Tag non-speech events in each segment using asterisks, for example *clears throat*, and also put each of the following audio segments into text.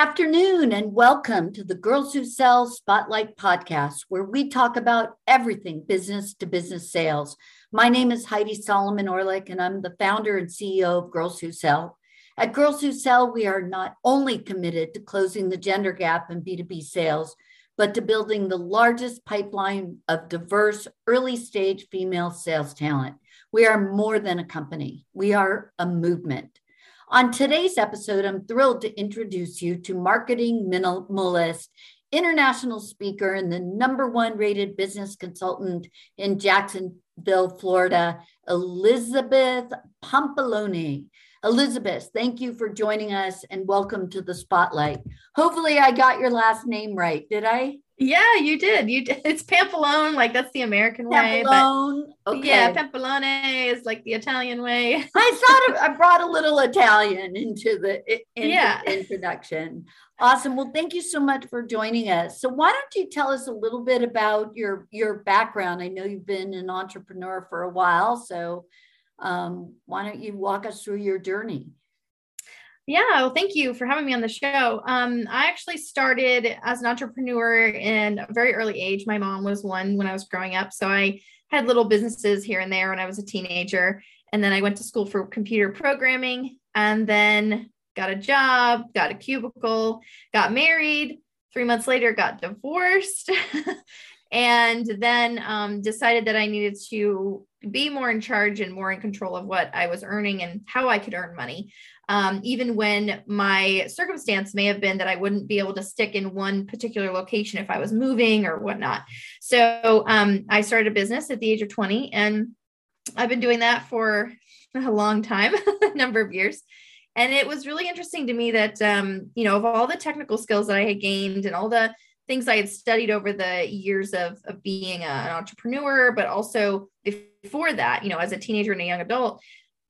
Afternoon and welcome to the Girls Who Sell Spotlight podcast, where we talk about everything business to business sales. My name is Heidi Solomon Orlick, and I'm the founder and CEO of Girls Who Sell. At Girls Who Sell, we are not only committed to closing the gender gap in B2B sales, but to building the largest pipeline of diverse early stage female sales talent. We are more than a company, we are a movement. On today's episode, I'm thrilled to introduce you to marketing minimalist, international speaker, and the number one rated business consultant in Jacksonville, Florida, Elizabeth Pompoloni. Elizabeth, thank you for joining us and welcome to the spotlight. Hopefully, I got your last name right. Did I? Yeah, you did. You did. *laughs* It's Pampalone, like that's the American way. Pampalone. Okay. Yeah, Pampalone is like the Italian way. *laughs* I thought I brought a little Italian into the into yeah. introduction. Awesome. Well, thank you so much for joining us. So, why don't you tell us a little bit about your your background? I know you've been an entrepreneur for a while, so um, why don't you walk us through your journey? Yeah, well, thank you for having me on the show. Um, I actually started as an entrepreneur in a very early age. My mom was one when I was growing up. So I had little businesses here and there when I was a teenager. And then I went to school for computer programming and then got a job, got a cubicle, got married. Three months later, got divorced. *laughs* and then um, decided that I needed to be more in charge and more in control of what I was earning and how I could earn money. Um, even when my circumstance may have been that I wouldn't be able to stick in one particular location if I was moving or whatnot. So um, I started a business at the age of 20, and I've been doing that for a long time, *laughs* a number of years. And it was really interesting to me that, um, you know, of all the technical skills that I had gained and all the things I had studied over the years of, of being a, an entrepreneur, but also before that, you know, as a teenager and a young adult,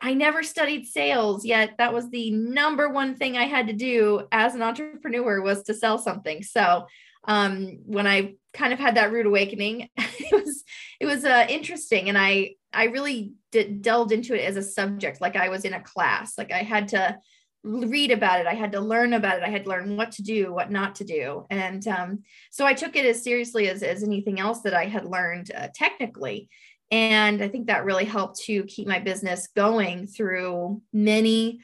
I never studied sales yet. That was the number one thing I had to do as an entrepreneur was to sell something. So um, when I kind of had that rude awakening, *laughs* it was it was uh, interesting, and I I really delved into it as a subject, like I was in a class. Like I had to read about it i had to learn about it i had to learn what to do what not to do and um, so i took it as seriously as, as anything else that i had learned uh, technically and i think that really helped to keep my business going through many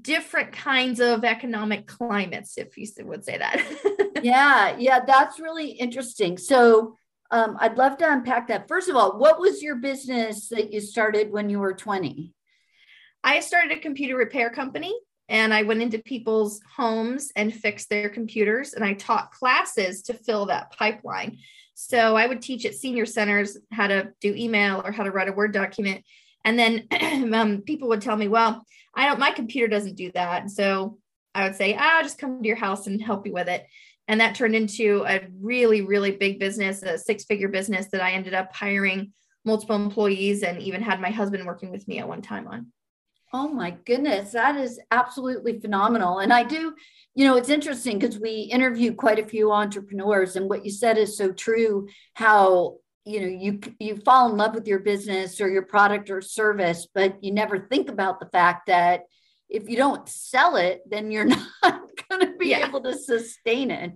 different kinds of economic climates if you would say that. *laughs* Yeah yeah that's really interesting. So um, i'd love to unpack that. First of all what was your business that you started when you were 20 I started a computer repair company and I went into people's homes and fixed their computers and I taught classes to fill that pipeline. So I would teach at senior centers how to do email or how to write a Word document. And then *clears throat* um, people would tell me, well, I don't, my computer doesn't do that. so I would say, ah, I'll just come to your house and help you with it. And that turned into a really, really big business, a six figure business that I ended up hiring multiple employees and even had my husband working with me at one time on. Oh my goodness, that is absolutely phenomenal. And I do, you know, it's interesting because we interview quite a few entrepreneurs, and what you said is so true. How you know you you fall in love with your business or your product or service, but you never think about the fact that if you don't sell it, then you're *laughs* not going to be yeah. able to sustain it.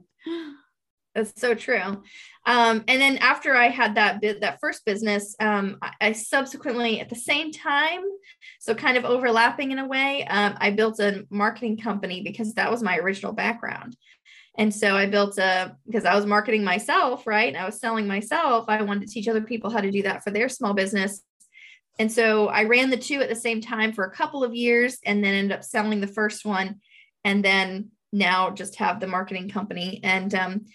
That's so true. Um, and then after I had that bit, that first business, um, I, I, subsequently, at the same time, so kind of overlapping in a way, um, I built a marketing company because that was my original background. And so I built a because I was marketing myself, right? I was selling myself. I wanted to teach other people how to do that for their small business. And so I ran the two at the same time for a couple of years and then ended up selling the first one. And then now just have the marketing company. And um,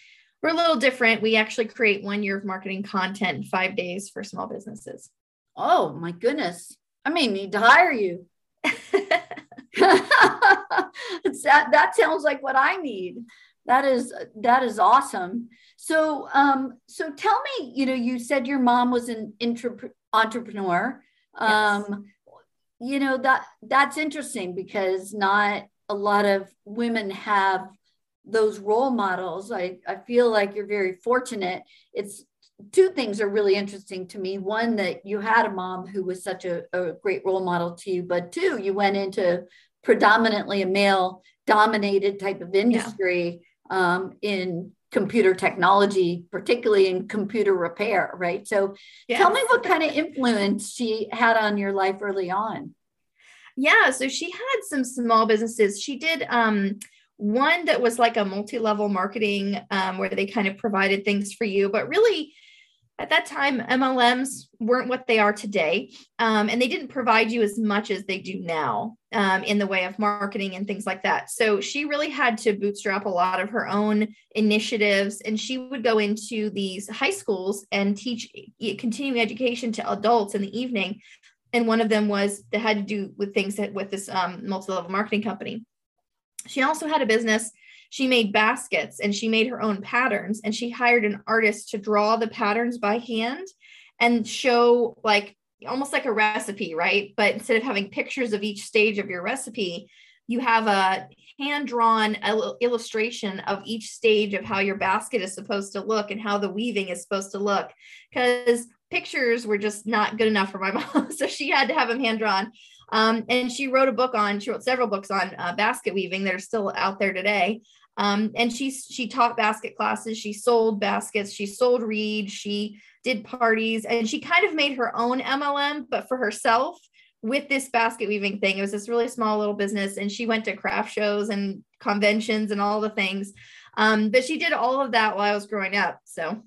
we're a little different. We actually create one year of marketing content in five days for small businesses. Oh my goodness. I may need to hire you. *laughs* that, that sounds like what I need. That is that is awesome. So um so tell me, you know, you said your mom was an intra- entrepreneur. Yes. Um you know that that's interesting because not a lot of women have those role models. I, I feel like you're very fortunate. It's two things are really interesting to me. One, that you had a mom who was such a, a great role model to you, but two, you went into predominantly a male dominated type of industry yeah. um, in computer technology, particularly in computer repair, right? So yes. tell me what kind of influence she had on your life early on. Yeah, so she had some small businesses. She did um, one that was like a multi-level marketing um, where they kind of provided things for you, but really at that time mlms weren't what they are today um, and they didn't provide you as much as they do now um, in the way of marketing and things like that. So she really had to bootstrap a lot of her own initiatives and she would go into these high schools and teach continuing education to adults in the evening and one of them was that had to do with things that with this um, multi-level marketing company she also had a business she made baskets and she made her own patterns and she hired an artist to draw the patterns by hand and show like almost like a recipe, right? But instead of having pictures of each stage of your recipe, you have a hand drawn illustration of each stage of how your basket is supposed to look and how the weaving is supposed to look. Because pictures were just not good enough for my *laughs* mom. so she had to have them hand drawn. Um, and she wrote a book on, she wrote several books on uh, basket weaving that are still out there today. Um, and she she taught basket classes. She sold baskets. She sold reeds. She did parties, and she kind of made her own MLM, but for herself with this basket weaving thing. It was this really small little business, and she went to craft shows and conventions and all the things. Um, but she did all of that while I was growing up. So,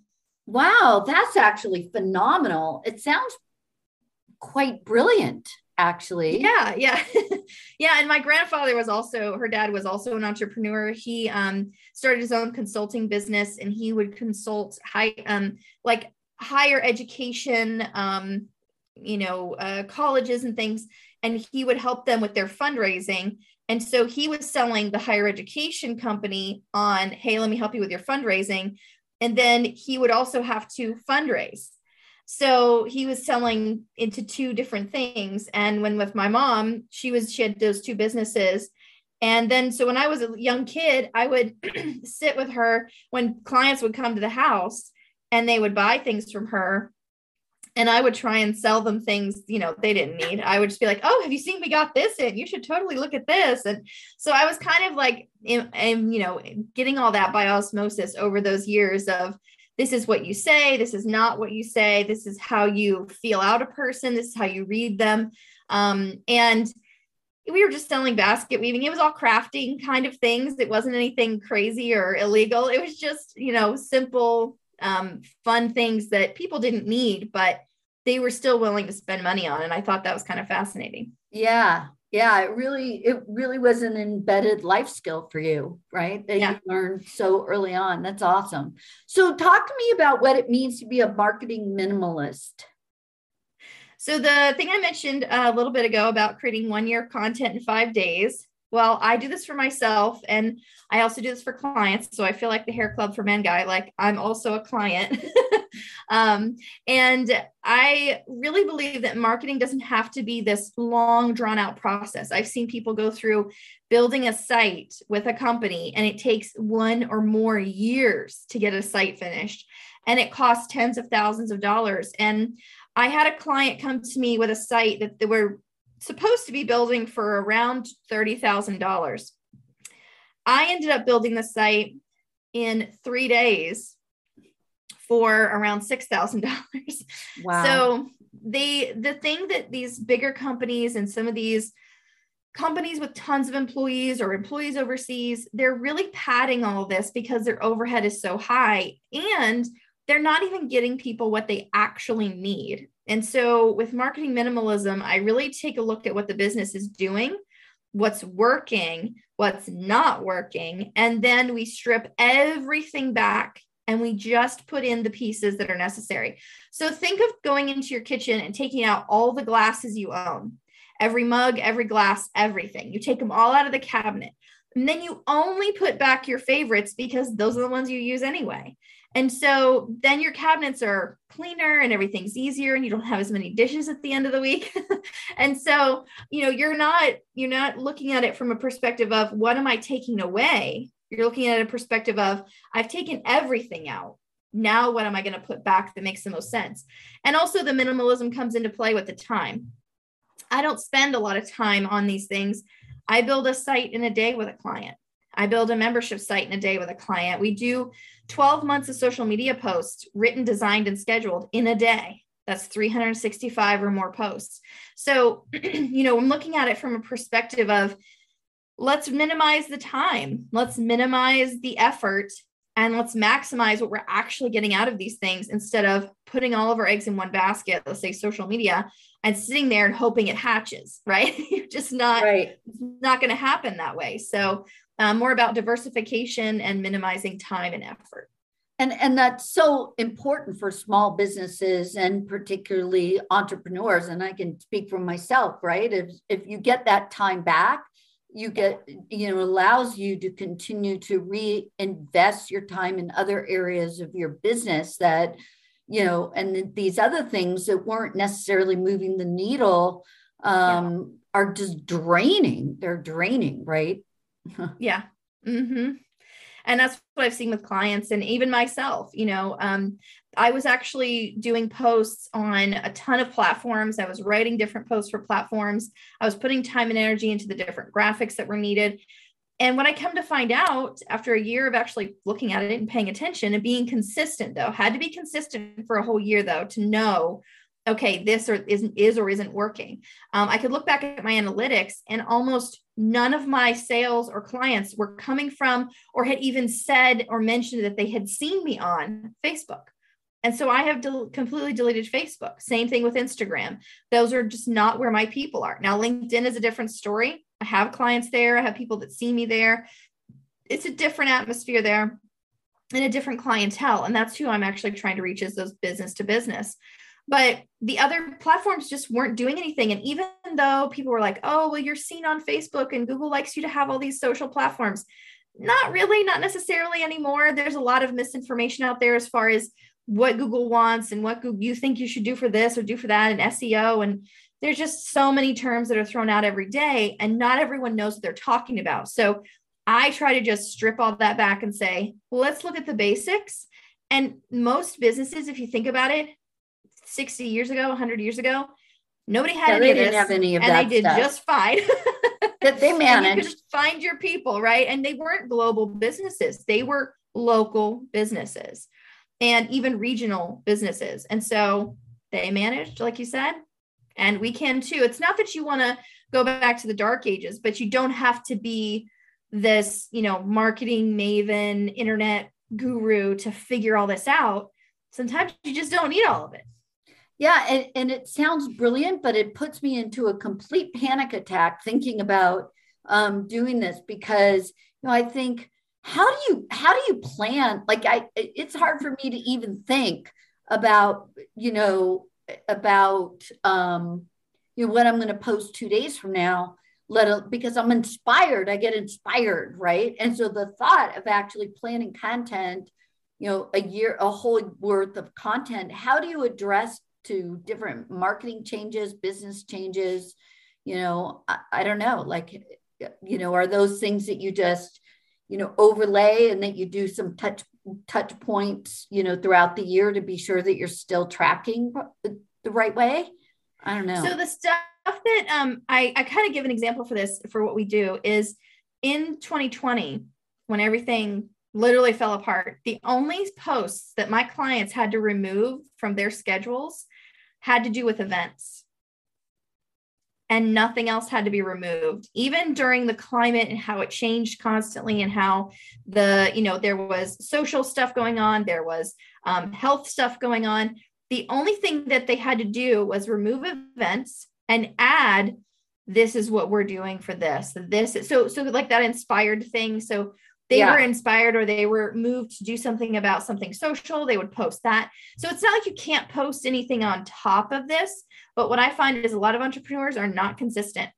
wow, that's actually phenomenal. It sounds quite brilliant actually. Yeah, yeah. *laughs* yeah, and my grandfather was also her dad was also an entrepreneur. He um started his own consulting business and he would consult high um like higher education um you know, uh, colleges and things and he would help them with their fundraising. And so he was selling the higher education company on, hey, let me help you with your fundraising. And then he would also have to fundraise so he was selling into two different things. And when with my mom, she was, she had those two businesses. And then, so when I was a young kid, I would *clears throat* sit with her when clients would come to the house and they would buy things from her. And I would try and sell them things, you know, they didn't need. I would just be like, oh, have you seen we got this in? You should totally look at this. And so I was kind of like, in, you know, getting all that by osmosis over those years of this is what you say this is not what you say this is how you feel out a person this is how you read them. Um, and we were just selling basket weaving. It was all crafting kind of things. It wasn't anything crazy or illegal. It was just you know simple um, fun things that people didn't need but they were still willing to spend money on and i thought that was kind of fascinating. Yeah yeah it really it really was an embedded life skill for you right that yeah. you learned so early on. That's awesome. So talk to me about what it means to be a marketing minimalist. So the thing i mentioned a little bit ago about creating one year content in five days well i do this for myself and i also do this for clients so i feel like the hair club for men guy like i'm also a client *laughs* um, and i really believe that marketing doesn't have to be this long drawn out process. I've seen people go through building a site with a company and it takes one or more years to get a site finished and it costs tens of thousands of dollars. And i had a client come to me with a site that they were supposed to be building for around $30,000. I ended up building the site in three days for around $6,000. Wow. So they, the thing that these bigger companies and some of these companies with tons of employees or employees overseas, they're really padding all this because their overhead is so high and they're not even getting people what they actually need. And so with marketing minimalism, I really take a look at what the business is doing, what's working, what's not working, and then we strip everything back and we just put in the pieces that are necessary. So think of going into your kitchen and taking out all the glasses you own. Every mug, every glass, everything. You take them all out of the cabinet. And then you only put back your favorites because those are the ones you use anyway. And so then your cabinets are cleaner and everything's easier and you don't have as many dishes at the end of the week. *laughs* and so, you know, you're not you're not looking at it from a perspective of what am I taking away? You're looking at a perspective of I've taken everything out. Now what am I going to put back that makes the most sense? And also the minimalism comes into play with the time. I don't spend a lot of time on these things I build a site in a day with a client. I build a membership site in a day with a client. We do 12 months of social media posts written, designed, and scheduled in a day. That's 365 or more posts. So, *clears throat* you know, I'm looking at it from a perspective of let's minimize the time, let's minimize the effort, and let's maximize what we're actually getting out of these things instead of putting all of our eggs in one basket, let's say social media, and sitting there and hoping it hatches, *laughs* right? You're just not, right. not going to happen that way. So, um, more about diversification and minimizing time and effort. And, and that's so important for small businesses and particularly entrepreneurs. And I can speak for myself, right? If, if you get that time back, you get you know allows you to continue to reinvest your time in other areas of your business that you know and these other things that weren't necessarily moving the needle um yeah. are just draining. They're draining right? *laughs* Yeah. Mm-hmm. And that's what i've seen with clients and even myself you know um, i was actually doing posts on a ton of platforms i was writing different posts for platforms i was putting time and energy into the different graphics that were needed and when i come to find out after a year of actually looking at it and paying attention and being consistent though had to be consistent for a whole year though to know okay, this or isn't is or isn't working. Um, I could look back at my analytics and almost none of my sales or clients were coming from or had even said or mentioned that they had seen me on Facebook. And so I have del- completely deleted Facebook. Same thing with Instagram. Those are just not where my people are. Now, LinkedIn is a different story. I have clients there, I have people that see me there. It's a different atmosphere there and a different clientele. And that's who I'm actually trying to reach is those business to business but the other platforms just weren't doing anything and even though people were like oh well you're seen on facebook and google likes you to have all these social platforms not really not necessarily anymore there's a lot of misinformation out there as far as what google wants and what Google, you think you should do for this or do for that and seo and there's just so many terms that are thrown out every day and not everyone knows what they're talking about so i try to just strip all that back and say well, let's look at the basics and most businesses if you think about it 60 years ago, 100 years ago, nobody had yeah, any of have any of and that they did stuff. just fine. *laughs* that they *laughs* managed. you find your people, right? And they weren't global businesses; they were local businesses and even regional businesses. And so they managed, like you said, and we can too. It's not that you want to go back to the dark ages, but you don't have to be this, you know, marketing maven, internet guru to figure all this out. Sometimes you just don't need all of it. Yeah, and, and it sounds brilliant, but it puts me into a complete panic attack thinking about um, doing this because you know I think how do you how do you plan? Like I, it's hard for me to even think about you know about um, you know what I'm going to post two days from now. Let a, because I'm inspired, I get inspired, right? And so the thought of actually planning content, you know, a year, a whole worth of content. How do you address to different marketing changes, business changes, you know, I, I don't know, like, you know, are those things that you just, you know, overlay and that you do some touch touch points, you know, throughout the year to be sure that you're still tracking the, right way? I don't know. So the stuff that um, I, I kind of give an example for this for what we do is in 2020 when everything literally fell apart. The only posts that my clients had to remove from their schedules had to do with events. And nothing else had to be removed, even during the climate and how it changed constantly, and how the, you know, there was social stuff going on, there was um, health stuff going on. The only thing that they had to do was remove events and add this is what we're doing for this this so so like that inspired thing so they yeah. were inspired or they were moved to do something about something social, they would post that. So it's not like you can't post anything on top of this. But what I find is a lot of entrepreneurs are not consistent.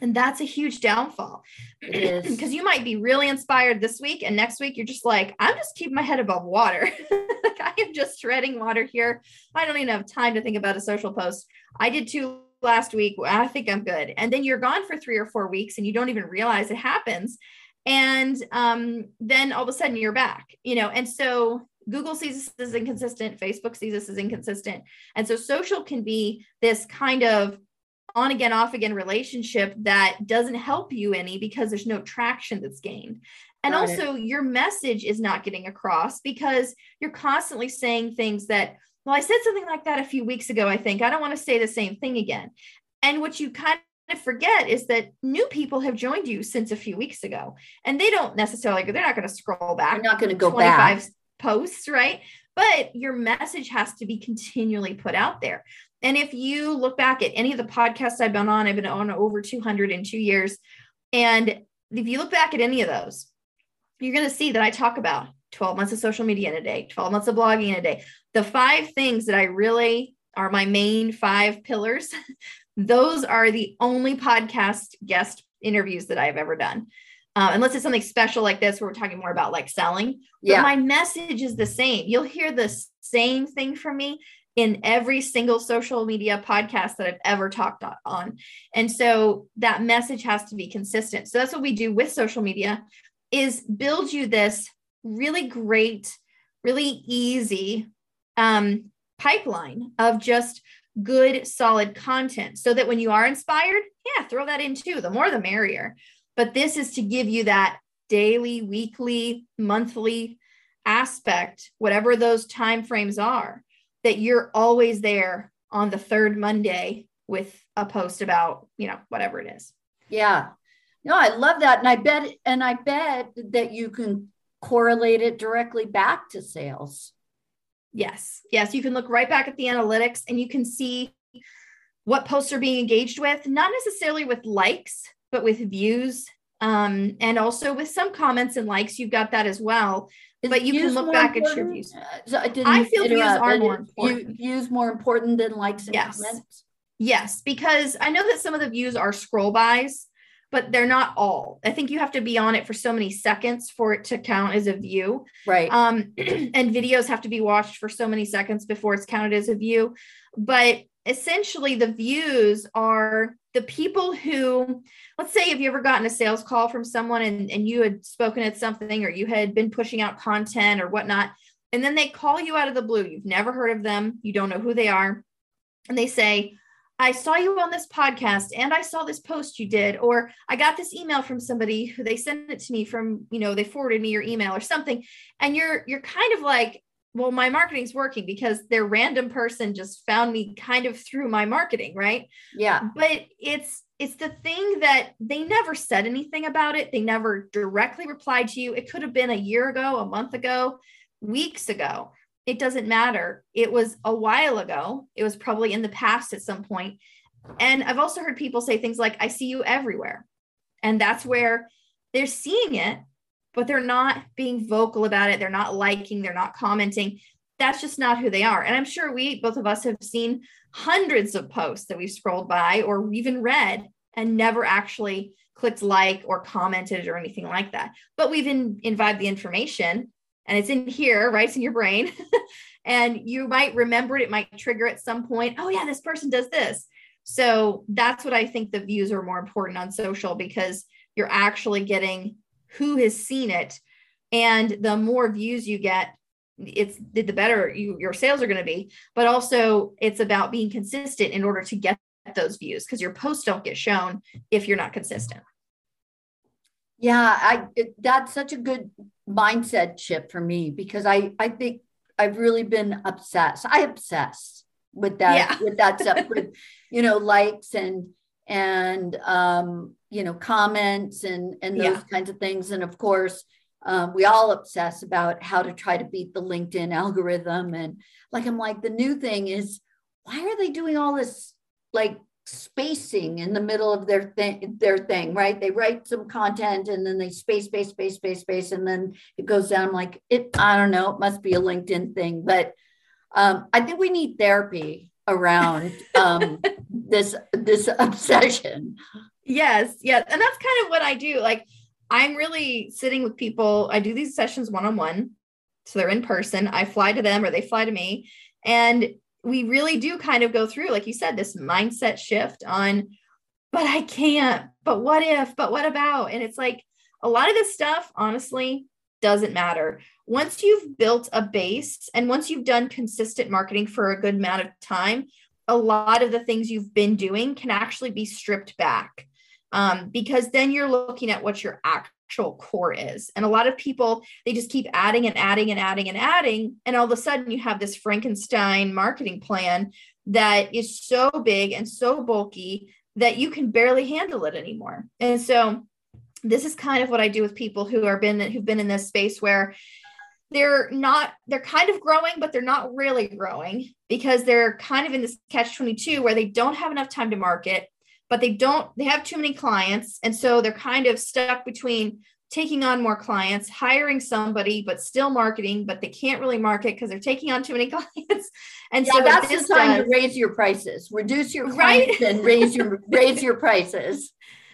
And that's a huge downfall because *clears throat* you might be really inspired this week, and next week you're just like, I'm just keeping my head above water. *laughs* like I am just treading water here. I don't even have time to think about a social post. I did two last week. I think I'm good. And then you're gone for three or four weeks and you don't even realize it happens and um, then all of a sudden you're back you know and so google sees this as inconsistent facebook sees this as inconsistent and so social can be this kind of on again, off again relationship that doesn't help you any because there's no traction that's gained. And Got also, it. your message is not getting across because you're constantly saying things that, well, I said something like that a few weeks ago, I think. I don't want to say the same thing again. And what you kind forget is that new people have joined you since a few weeks ago and they don't necessarily they're not going to scroll back they're not going to go 25 back. posts right but your message has to be continually put out there and if you look back at any of the podcasts I've been on, I've been on over 200 in two years. And if you look back at any of those, you're going to see that I talk about 12 months of social media in a day, 12 months of blogging in a day. The five things that I really are my main five pillars, *laughs* those are the only podcast guest interviews that I've ever done. Uh, unless it's something special like this, where we're talking more about like selling. But yeah. my message is the same. You'll hear the same thing from me in every single social media podcast that I've ever talked on. And so that message has to be consistent. So that's what we do with social media is build you this really great, really easy um, pipeline of just good, solid content so that when you are inspired, yeah, throw that in too. The more the merrier. But this is to give you that daily, weekly, monthly aspect, whatever those time frames are that you're always there on the third Monday with a post about, you know, whatever it is. Yeah. No, I love that. And I bet, and I bet that you can correlate it directly back to sales. Yes. Yes. You can look right back at the analytics and you can see what posts are being engaged with, not necessarily with likes, but with views. Um, and also with some comments and likes, you've got that as well. Is but you can look back important? at your views. Uh, so I, I, feel views are more important. Views more important than likes and yes. comments. Yes, because I know that some of the views are scroll bys, but they're not all. I think you have to be on it for so many seconds for it to count as a view. Right. Um, *clears throat* and videos have to be watched for so many seconds before it's counted as a view. But essentially, the views are the people who let's say have you ever gotten a sales call from someone and, and you had spoken at something or you had been pushing out content or whatnot and then they call you out of the blue you've never heard of them you don't know who they are and they say i saw you on this podcast and i saw this post you did or i got this email from somebody who they sent it to me from you know they forwarded me your email or something. And you're you're kind of like well my marketing's working because their random person just found me kind of through my marketing right? Yeah. But it's it's the thing that they never said anything about it. They never directly replied to you. It could have been a year ago a month ago weeks ago it doesn't matter it was a while ago it was probably in the past at some point. and i've also heard people say things like i see you everywhere and that's where they're seeing it but they're not being vocal about it. They're not liking, they're not commenting. That's just not who they are. And I'm sure we, both of us, have seen hundreds of posts that we've scrolled by or even read and never actually clicked like or commented or anything like that. But we've in, imbibed the information and it's in here, right? It's in your brain. *laughs* and you might remember it, it might trigger at some point. Oh, yeah, this person does this. So that's what I think the views are more important on social because you're actually getting who has seen it and the more views you get it's the better you, your sales are going to be but also it's about being consistent in order to get those views because your posts don't get shown if you're not consistent yeah i it, that's such a good mindset shift for me because i i think i've really been obsessed i obsess with that yeah. with that stuff *laughs* with you know likes and and um you know comments and and those yeah. kinds of things and of course um, we all obsess about how to try to beat the linkedin algorithm and like i'm like the new thing is why are they doing all this like spacing in the middle of their thing their thing right they write some content and then they space space space space space and then it goes down I'm like it i don't know it must be a linkedin thing but um, i think we need therapy around um, *laughs* this this obsession Yes, yes. And that's kind of what I do. Like I'm really sitting with people. I do these sessions one on one. So they're in person. I fly to them or they fly to me. And we really do kind of go through, like you said, this mindset shift on, but I can't, but what if, but what about? And it's like a lot of this stuff, honestly, doesn't matter. Once you've built a base and once you've done consistent marketing for a good amount of time, a lot of the things you've been doing can actually be stripped back um, because then you're looking at what your actual core is. And a lot of people, they just keep adding and adding and adding and adding. And all of a sudden, you have this Frankenstein marketing plan that is so big and so bulky that you can barely handle it anymore. And so, this is kind of what I do with people who are been who've been in this space where they're not they're kind of growing but they're not really growing because they're kind of in this catch 22 where they don't have enough time to market but they don't they have too many clients. And so they're kind of stuck between taking on more clients hiring somebody but still marketing but they can't really market because they're taking on too many *laughs* clients. And yeah, so that's the time does, to raise your prices. Reduce your right. and raise your *laughs* raise your prices.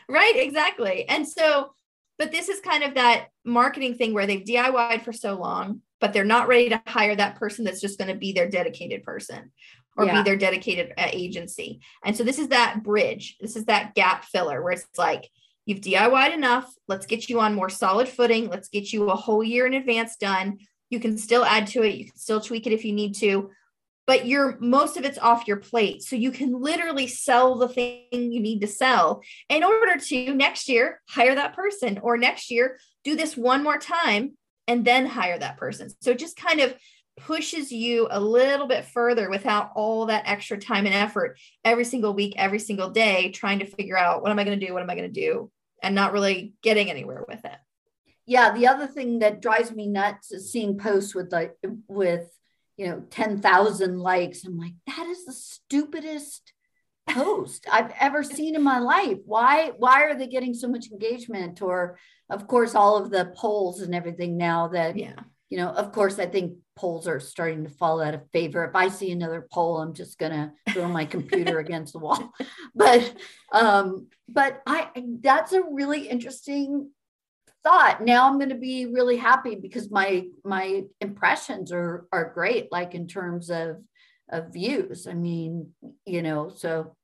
Right exactly. And so but this is kind of that marketing thing where they've DIYed for so long, but they're not ready to hire that person that's just going to be their dedicated person or yeah. be their dedicated uh, agency. And so this is that bridge. This is that gap filler where it's like, you've DIYed enough. Let's get you on more solid footing. Let's get you a whole year in advance done. You can still add to it. You can still tweak it if you need to, but you're most of it's off your plate. So you can literally sell the thing you need to sell in order to next year hire that person or next year do this one more time and then hire that person. So it just kind of pushes you a little bit further without all that extra time and effort every single week, every single day, trying to figure out what am I going to do? What am I going to do? And not really getting anywhere with it. Yeah. The other thing that drives me nuts is seeing posts with like, with, you know 10,000 likes I'm like that is the stupidest post I've ever seen in my life why why are they getting so much engagement or of course all of the polls and everything now that yeah you know of course I think polls are starting to fall out of favor. If I see another poll I'm just going to throw my computer *laughs* against the wall. But um but I that's a really interesting thought. Now i'm going to be really happy because my my impressions are are great like in terms of of views. I mean you know so.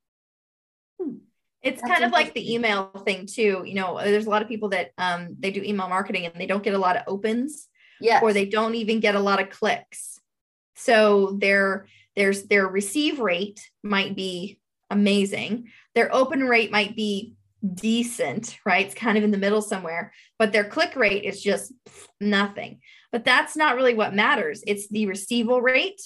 Hmm, it's kind of like the email thing too. You know there's a lot of people that um they do email marketing and they don't get a lot of opens yeah or they don't even get a lot of clicks so their there's their receive rate might be amazing their open rate might be decent, right? It's kind of in the middle somewhere, but their click rate is just nothing. But that's not really what matters. It's the receival rate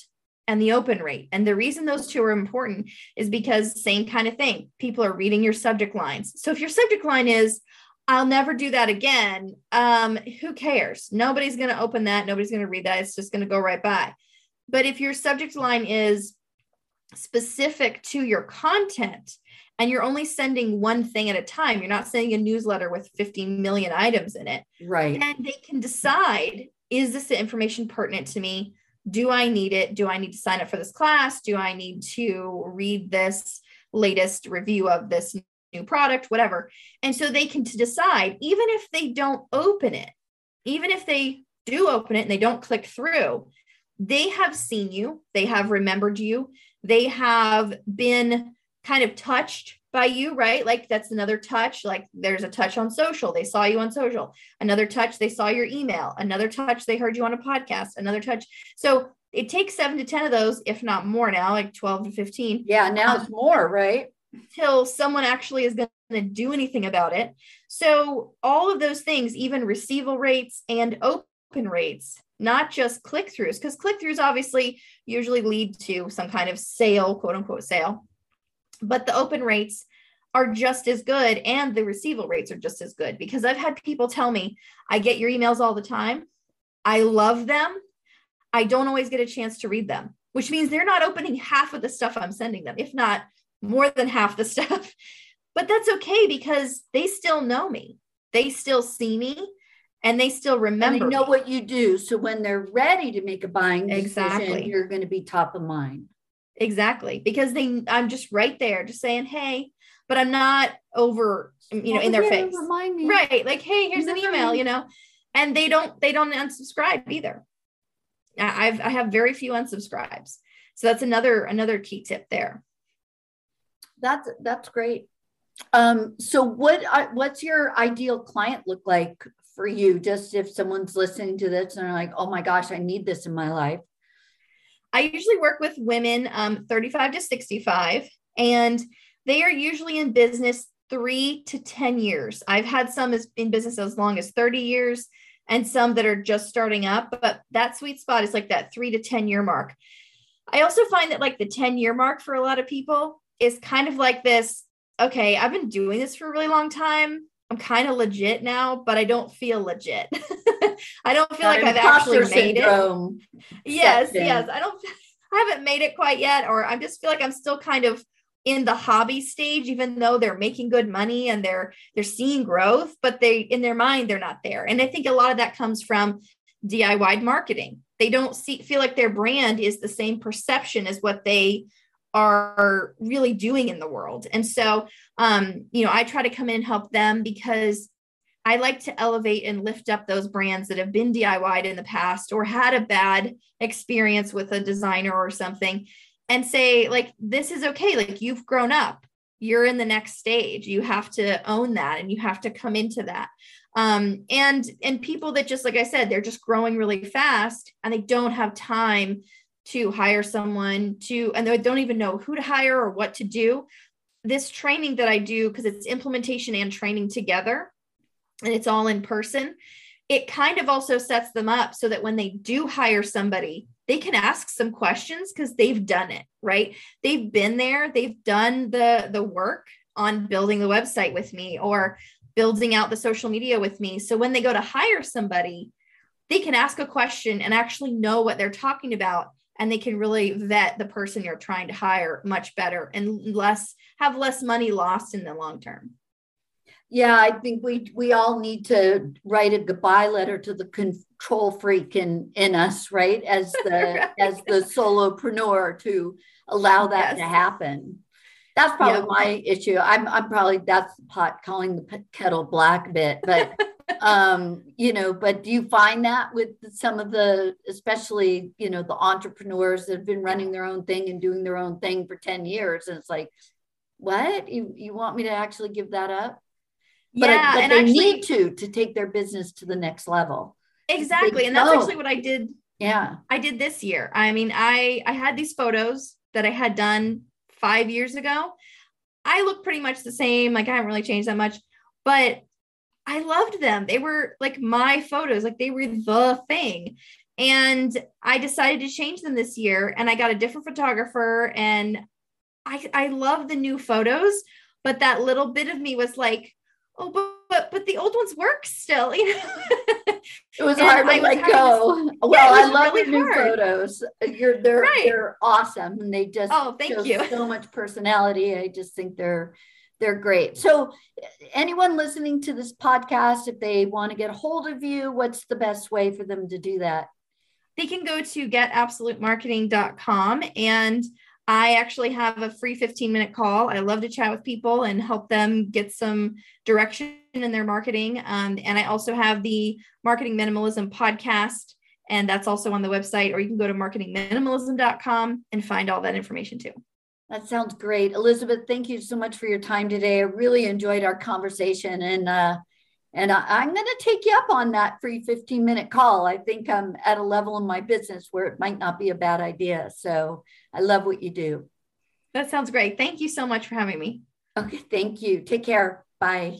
and the open rate. And the reason those two are important is because same kind of thing. People are reading your subject lines. So if your subject line is I'll never do that again, um who cares? Nobody's going to open that, nobody's going to read that. It's just going to go right by. But if your subject line is specific to your content, and you're only sending one thing at a time. You're not sending a newsletter with 50 million items in it. Right. And they can decide is this information pertinent to me? Do I need it? Do I need to sign up for this class? Do I need to read this latest review of this new product? Whatever. And so they can decide, even if they don't open it, even if they do open it and they don't click through, they have seen you, they have remembered you, they have been kind of touched by you, right? Like that's another touch. Like there's a touch on social. They saw you on social. Another touch, they saw your email. Another touch, they heard you on a podcast. Another touch. So it takes seven to 10 of those, if not more now, like 12 to 15. Yeah, now um, it's more, right? Till someone actually is going to do anything about it. So all of those things, even receival rates and open rates, not just click throughs, because click throughs obviously usually lead to some kind of sale, quote unquote sale but the open rates are just as good and the receival rates are just as good because I've had people tell me, I get your emails all the time. I love them. I don't always get a chance to read them, which means they're not opening half of the stuff I'm sending them, if not more than half the *laughs* stuff. But that's okay because they still know me. They still see me and they still remember. And they know me. what you do. So when they're ready to make a buying decision, exactly. you're going to be top of mind. Exactly. Because they I'm just right there just saying, hey, but I'm not over, you know, oh, in their yeah, face. Remind me. Right. Like, hey, here's an email, you know. And they don't they don't unsubscribe either. I've I have very few unsubscribes. So that's another another key tip there. That's that's great. Um, so what what's your ideal client look like for you? Just if someone's listening to this and they're like, oh my gosh, I need this in my life. I usually work with women um, 35 to 65, and they are usually in business three to 10 years. I've had some in business as long as 30 years and some that are just starting up, but that sweet spot is like that three to 10 year mark. I also find that like the 10 year mark for a lot of people is kind of like this okay, I've been doing this for a really long time. I'm kind of legit now, but I don't feel legit. *laughs* I don't feel like I've actually made it. Yes, yes. I don't *laughs* I haven't made it quite yet, or I just feel like I'm still kind of in the hobby stage even though they're making good money and they're they're seeing growth but they in their mind they're not there and i think a lot of that comes from diy marketing they don't see feel like their brand is the same perception as what they are really doing in the world. And so um you know i try to come in and help them because I like to elevate and lift up those brands that have been DIYed in the past or had a bad experience with a designer or something and say like this is okay. Like you've grown up. You're in the next stage. You have to own that and you have to come into that. Um, and and people that just like i said they're just growing really fast and they don't have time to hire someone to and they don't even know who to hire or what to do. This training that i do because it's implementation and training together and it's all in person it kind of also sets them up so that when they do hire somebody they can ask some questions because they've done it right? They've been there they've done the the work on building the website with me or building out the social media with me. So when they go to hire somebody they can ask a question and actually know what they're talking about and they can really vet the person you're trying to hire much better and less have less money lost in the long term yeah, I think we we all need to write a goodbye letter to the control freak in in us, right? As the *laughs* right. as the solopreneur to allow that yes. to happen. That's probably yeah. my issue. I'm I'm probably that's the pot calling the kettle black bit, but *laughs* um, you know, but do you find that with some of the, especially you know, the entrepreneurs that have been running their own thing and doing their own thing for ten years, and it's like, what you you want me to actually give that up? but, yeah, but and they actually, need to to take their business to the next level. Exactly, and that's actually what I did. Yeah, I did this year. I mean, I I had these photos that I had done five years ago. I look pretty much the same. Like I haven't really changed that much, but I loved them. They were like my photos. Like they were the thing. And I decided to change them this year and I got a different photographer and I I love the new photos, but that little bit of me was like, oh, but but, but the old ones work still. *laughs* You know, *laughs* it was hard to let go. To, well, yeah, I love really the new hard. photos. Uh, you're they're right. they're awesome, and they just oh, thank you. So much personality. I just think they're they're great. So, uh, anyone listening to this podcast, if they want to get a hold of you, what's the best way for them to do that? They can go to getabsolutemarketing.com and I actually have a free 15 minute call. I love to chat with people and help them get some direction in their marketing. Um, and I also have the Marketing Minimalism podcast, and that's also on the website, or you can go to marketingminimalism.com and find all that information too. That sounds great. Elizabeth, thank you so much for your time today. I really enjoyed our conversation and uh, and I, am going to take you up on that free 15 minute call. I think I'm at a level in my business where it might not be a bad idea. So I love what you do. That sounds great. Thank you so much for having me. Okay. Thank you. Take care. Bye.